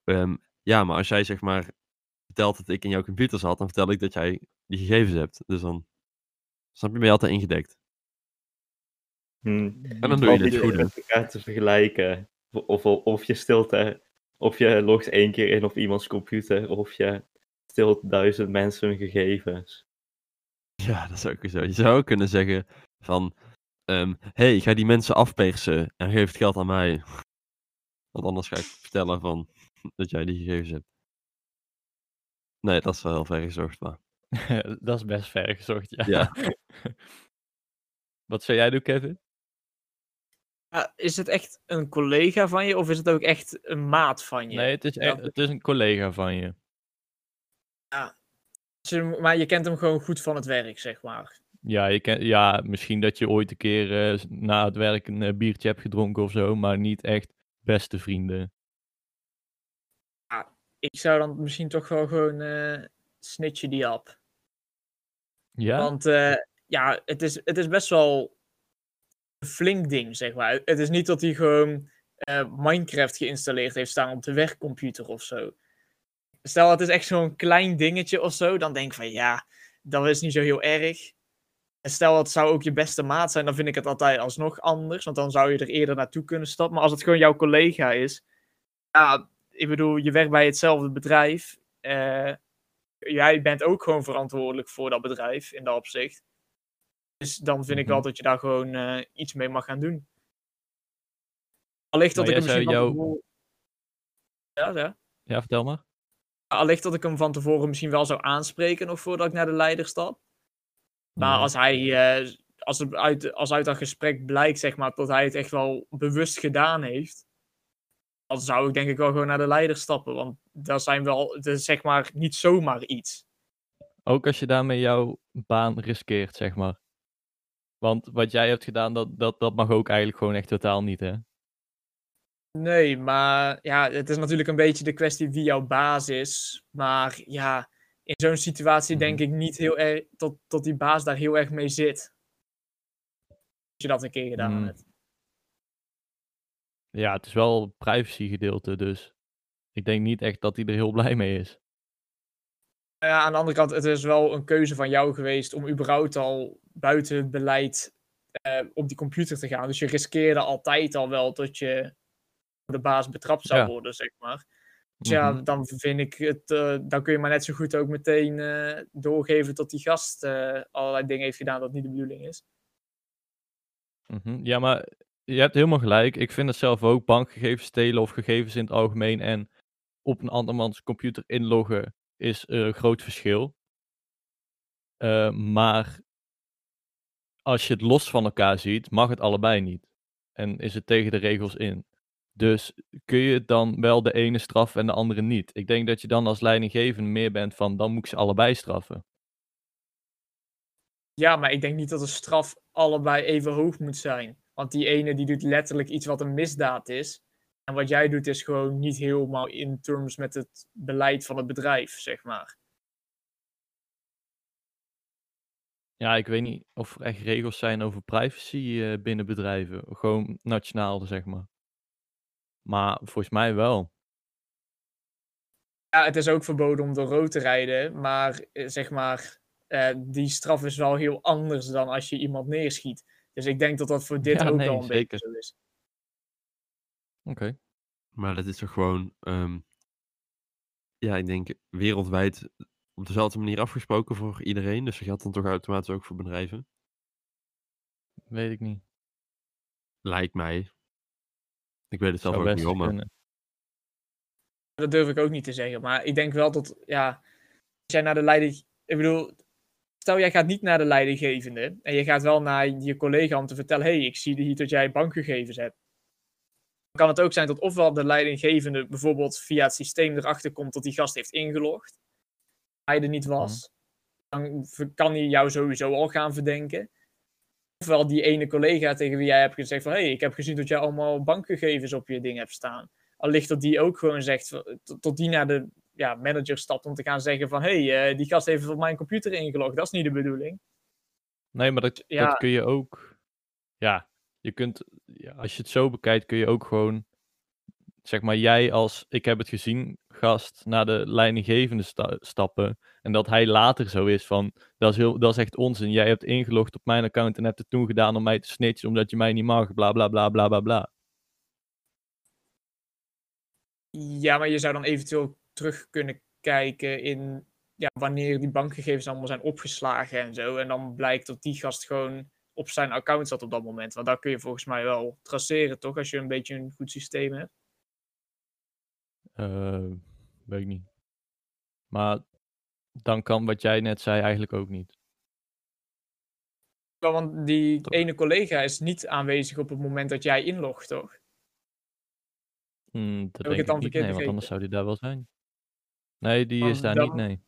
ehm, ja, maar als jij zeg maar vertelt dat ik in jouw computer zat, dan vertel ik dat jij die gegevens hebt. Dus dan, snap je, ben je altijd ingedekt. Hm. En dan doe je dit niet goed. met elkaar te vergelijken. Of, of, of je of je logt één keer in op iemands computer, of je stilt duizend mensen hun gegevens. Ja, dat is ook weer zo. Je zou ook kunnen zeggen van, ehm hey, ga die mensen afpersen en geef het geld aan mij. Want anders ga ik vertellen van <laughs> dat jij die gegevens hebt. Nee, dat is wel heel ver gezocht, maar... <laughs> dat is best ver gezocht, ja. Ja. <laughs> wat zou jij doen, Kevin? Ah, is het echt een collega van je of is het ook echt een maat van je? Nee, het is, echt, het is een collega van je. Ze- Maar je kent hem gewoon goed van het werk, zeg maar. Ja, je ken, ja, misschien dat je ooit een keer eh, na het werk een eh, biertje hebt gedronken of zo, maar niet echt beste vrienden. Ik zou dan misschien toch wel gewoon eh snitchen die op. Ja? Want ja, het is, het is best wel een flink ding, zeg maar. Het is niet dat hij gewoon Minecraft geïnstalleerd heeft staan op de werkcomputer of zo. Stel, het is echt zo'n klein dingetje of zo, dan denk ik van ja, dat is niet zo heel erg. En stel, het zou ook je beste maat zijn, dan vind ik het altijd alsnog anders, want dan zou je er eerder naartoe kunnen stappen. Maar als het gewoon jouw collega is, ja, ik bedoel, je werkt bij hetzelfde bedrijf. eh, jij bent ook gewoon verantwoordelijk voor dat bedrijf in dat opzicht. Dus dan vind ik wel Mhm. dat je daar gewoon eh, iets mee mag gaan doen. Allicht dat ik hem misschien van tevoren... Ja, ja. Ja, vertel maar. Allicht dat ik hem van tevoren misschien wel zou aanspreken nog voordat ik naar de leider stap. Maar als hij, eh, als, het uit, als uit dat gesprek blijkt, zeg maar, dat hij het echt wel bewust gedaan heeft, dan zou ik denk ik wel gewoon naar de leider stappen. Want dat zijn wel, dat is zeg maar niet zomaar iets. Ook als je daarmee jouw baan riskeert, zeg maar. Want wat jij hebt gedaan, dat, dat, dat mag ook eigenlijk gewoon echt totaal niet, hè? Nee, maar ja, het is natuurlijk een beetje de kwestie wie jouw baas is. Maar ja, in zo'n situatie denk Mhm. ik niet heel erg tot, tot die baas daar heel erg mee zit. Als je dat een keer gedaan Mm. hebt. Ja, het is wel privacy gedeelte, dus ik denk niet echt dat hij er heel blij mee is. Ja, aan de andere kant, het is wel een keuze van jou geweest om überhaupt al buiten het beleid eh, op die computer te gaan. Dus je riskeerde altijd al wel dat je de baas betrapt zou Ja. worden, zeg maar. Dus ja, Mhm. dan vind ik het, eh, dan kun je maar net zo goed ook meteen eh, doorgeven tot die gast eh, allerlei dingen heeft gedaan dat niet de bedoeling is. Mhm. Ja, maar je hebt helemaal gelijk. Ik vind het zelf ook bankgegevens stelen of gegevens in het algemeen en op een andermans computer inloggen is een groot verschil. Maar als je het los van elkaar ziet, mag het allebei niet. En is het tegen de regels in. Dus kun je dan wel de ene straffen en de andere niet. Ik denk dat je dan als leidinggevende meer bent van, dan moet ik ze allebei straffen. Ja, maar ik denk niet dat de straf allebei even hoog moet zijn. Want die ene die doet letterlijk iets wat een misdaad is. En wat jij doet is gewoon niet helemaal in terms met het beleid van het bedrijf, zeg maar. Ja, ik weet niet of er echt regels zijn over privacy eh, binnen bedrijven. Gewoon nationaal, zeg maar. Maar volgens mij wel. Ja, het is ook verboden om door rood te rijden, maar eh, zeg maar, eh, die straf is wel heel anders dan als je iemand neerschiet. Dus ik denk dat dat voor dit Ja, ook nee, wel een zeker. beetje zo is. Oké. Maar dat is toch gewoon, ehm, ja, ik denk wereldwijd op dezelfde manier afgesproken voor iedereen. Dus dat geldt dan toch automatisch ook voor bedrijven. Weet ik niet. Lijkt mij. Ik weet het zelf ook niet, hoor, maar. Dat durf ik ook niet te zeggen. Maar ik denk wel dat, ja, als jij naar de leiding. Ik bedoel, stel jij gaat niet naar de leidinggevende. En je gaat wel naar je collega om te vertellen: hé, hey, ik zie hier dat jij bankgegevens hebt. Dan kan het ook zijn dat ofwel de leidinggevende bijvoorbeeld via het systeem erachter komt dat die gast heeft ingelogd. Hij er niet was. Dan v- kan hij jou sowieso al gaan verdenken. <laughs> Ofwel die ene collega tegen wie jij hebt gezegd van... hé, hey, ik heb gezien dat jij allemaal bankgegevens op je ding hebt staan. Allicht dat die ook gewoon zegt, tot, die naar de ja, manager stapt om te gaan zeggen van... hé, hey, eh, die gast heeft op mijn computer ingelogd, dat is niet de bedoeling. Nee, maar dat, Ja. dat kun je ook. Ja, je kunt. Ja, als je het zo bekijkt, kun je ook gewoon. Zeg maar, jij als ik heb het gezien, gast, naar de leidinggevende sta- stappen. En dat hij later zo is van. Dat is, heel, dat is echt onzin. Jij hebt ingelogd op mijn account en hebt het toen gedaan om mij te snitchen, omdat je mij niet mag. Bla bla bla bla bla bla. Ja, maar je zou dan eventueel terug kunnen kijken in... Ja, wanneer die bankgegevens allemaal zijn opgeslagen en zo. En dan blijkt dat die gast gewoon op zijn account zat op dat moment. Want daar kun je volgens mij wel traceren, toch? Als je een beetje een goed systeem hebt. Eh, weet ik niet. Maar dan kan wat jij net zei eigenlijk ook niet. Want die Toch. ene collega is niet aanwezig op het moment dat jij inlogt, toch? Hmm, dat denk het ik dan niet, nee, want anders zou die daar wel zijn. Nee, die is daar dan- niet, nee.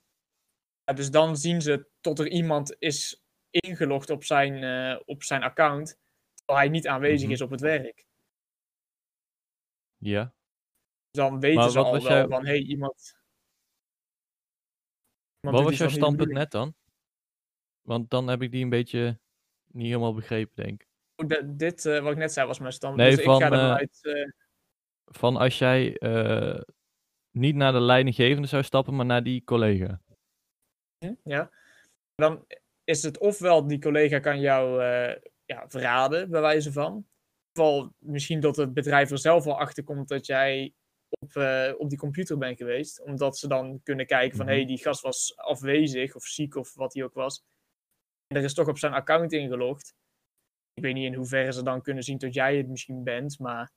Ja, dus dan zien ze tot er iemand is ingelogd op zijn, eh, op zijn account, terwijl hij niet aanwezig Mhm. is op het werk. Ja. Dan weten Maar ze al wel van, hé, hey, iemand... iemand Wat was jouw standpunt net dan? Want dan heb ik die een beetje niet helemaal begrepen, denk ik. Dat- Dit, eh, wat ik net zei, was mijn stand. Nee, dus ik van, ga ervan eh, uit... eh, Van als jij niet naar de leidinggevende zou stappen, maar naar die collega. Ja. Dan is het ofwel die collega kan jou ja, verraden, bij wijze van. Ofwel misschien dat het bedrijf er zelf al achter komt dat jij op, eh, op die computer bent geweest. Omdat ze dan kunnen kijken van, hé, Mhm. hey, die gast was afwezig of ziek of wat hij ook was. En er is toch op zijn account ingelogd. Ik weet niet in hoeverre ze dan kunnen zien dat jij het misschien bent, maar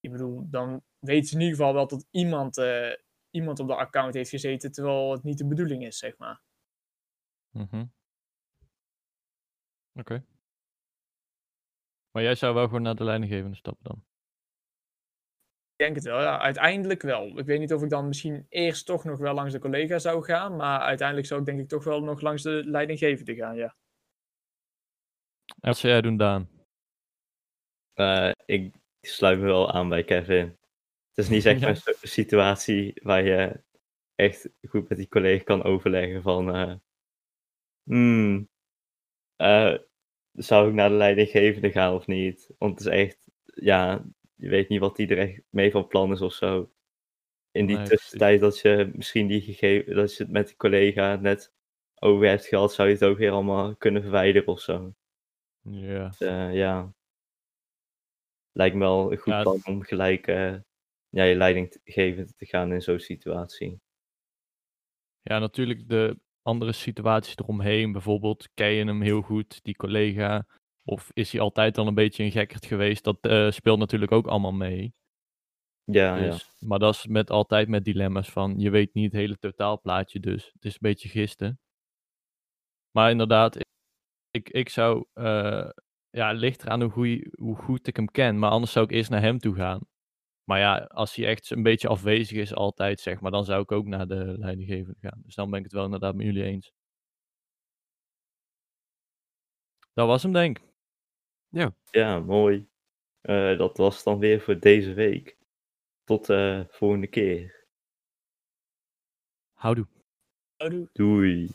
ik bedoel, dan weten ze in ieder geval wel dat iemand, eh, iemand op de account heeft gezeten, terwijl het niet de bedoeling is, zeg maar. Mhm. Oké. Maar jij zou wel gewoon naar de leidinggevende stappen dan? Ik denk het wel, ja. Uiteindelijk wel. Ik weet niet of ik dan misschien eerst toch nog wel langs de collega zou gaan, maar uiteindelijk zou ik denk ik toch wel nog langs de leidinggevende gaan, ja. Wat zou jij doen, Daan? Eh, ik sluit me wel aan bij Kevin. Het is niet zeg <laughs> maar Ja. een situatie waar je echt goed met die collega kan overleggen van... eh, hmm, eh, zou ik naar de leidinggevende gaan of niet? Want het is echt, ja, je weet niet wat er echt mee van plan is of zo. In die Nee, tussentijd dat je misschien die gegeven, dat je het met die collega net over hebt gehad, zou je het ook weer allemaal kunnen verwijderen of zo. Ja. Dus, eh, ja. Lijkt me wel een goed Ja, plan om gelijk eh, ja, je leidinggevende te gaan in zo'n situatie. Ja, natuurlijk de andere situaties eromheen. Bijvoorbeeld, ken je hem heel goed, die collega? Of is hij altijd al een beetje een gekkerd geweest? Dat eh, speelt natuurlijk ook allemaal mee. Ja, ja. Dus, Maar dat is met, altijd met dilemma's van, je weet niet het hele totaalplaatje, dus het is een beetje gisten. Maar inderdaad, ik, ik, ik zou, eh, ja, het ligt eraan hoe, goeie- hoe goed ik hem ken. Maar anders zou ik eerst naar hem toe gaan. Maar ja, als hij echt een beetje afwezig is altijd, zeg maar, dan zou ik ook naar de leidinggevende gaan. Dus dan ben ik het wel inderdaad met jullie eens. Dat was hem, denk ik. Ja, mooi. Eh, dat was dan weer voor deze week. Tot de volgende keer. Houdoe. Houdoe. Doei.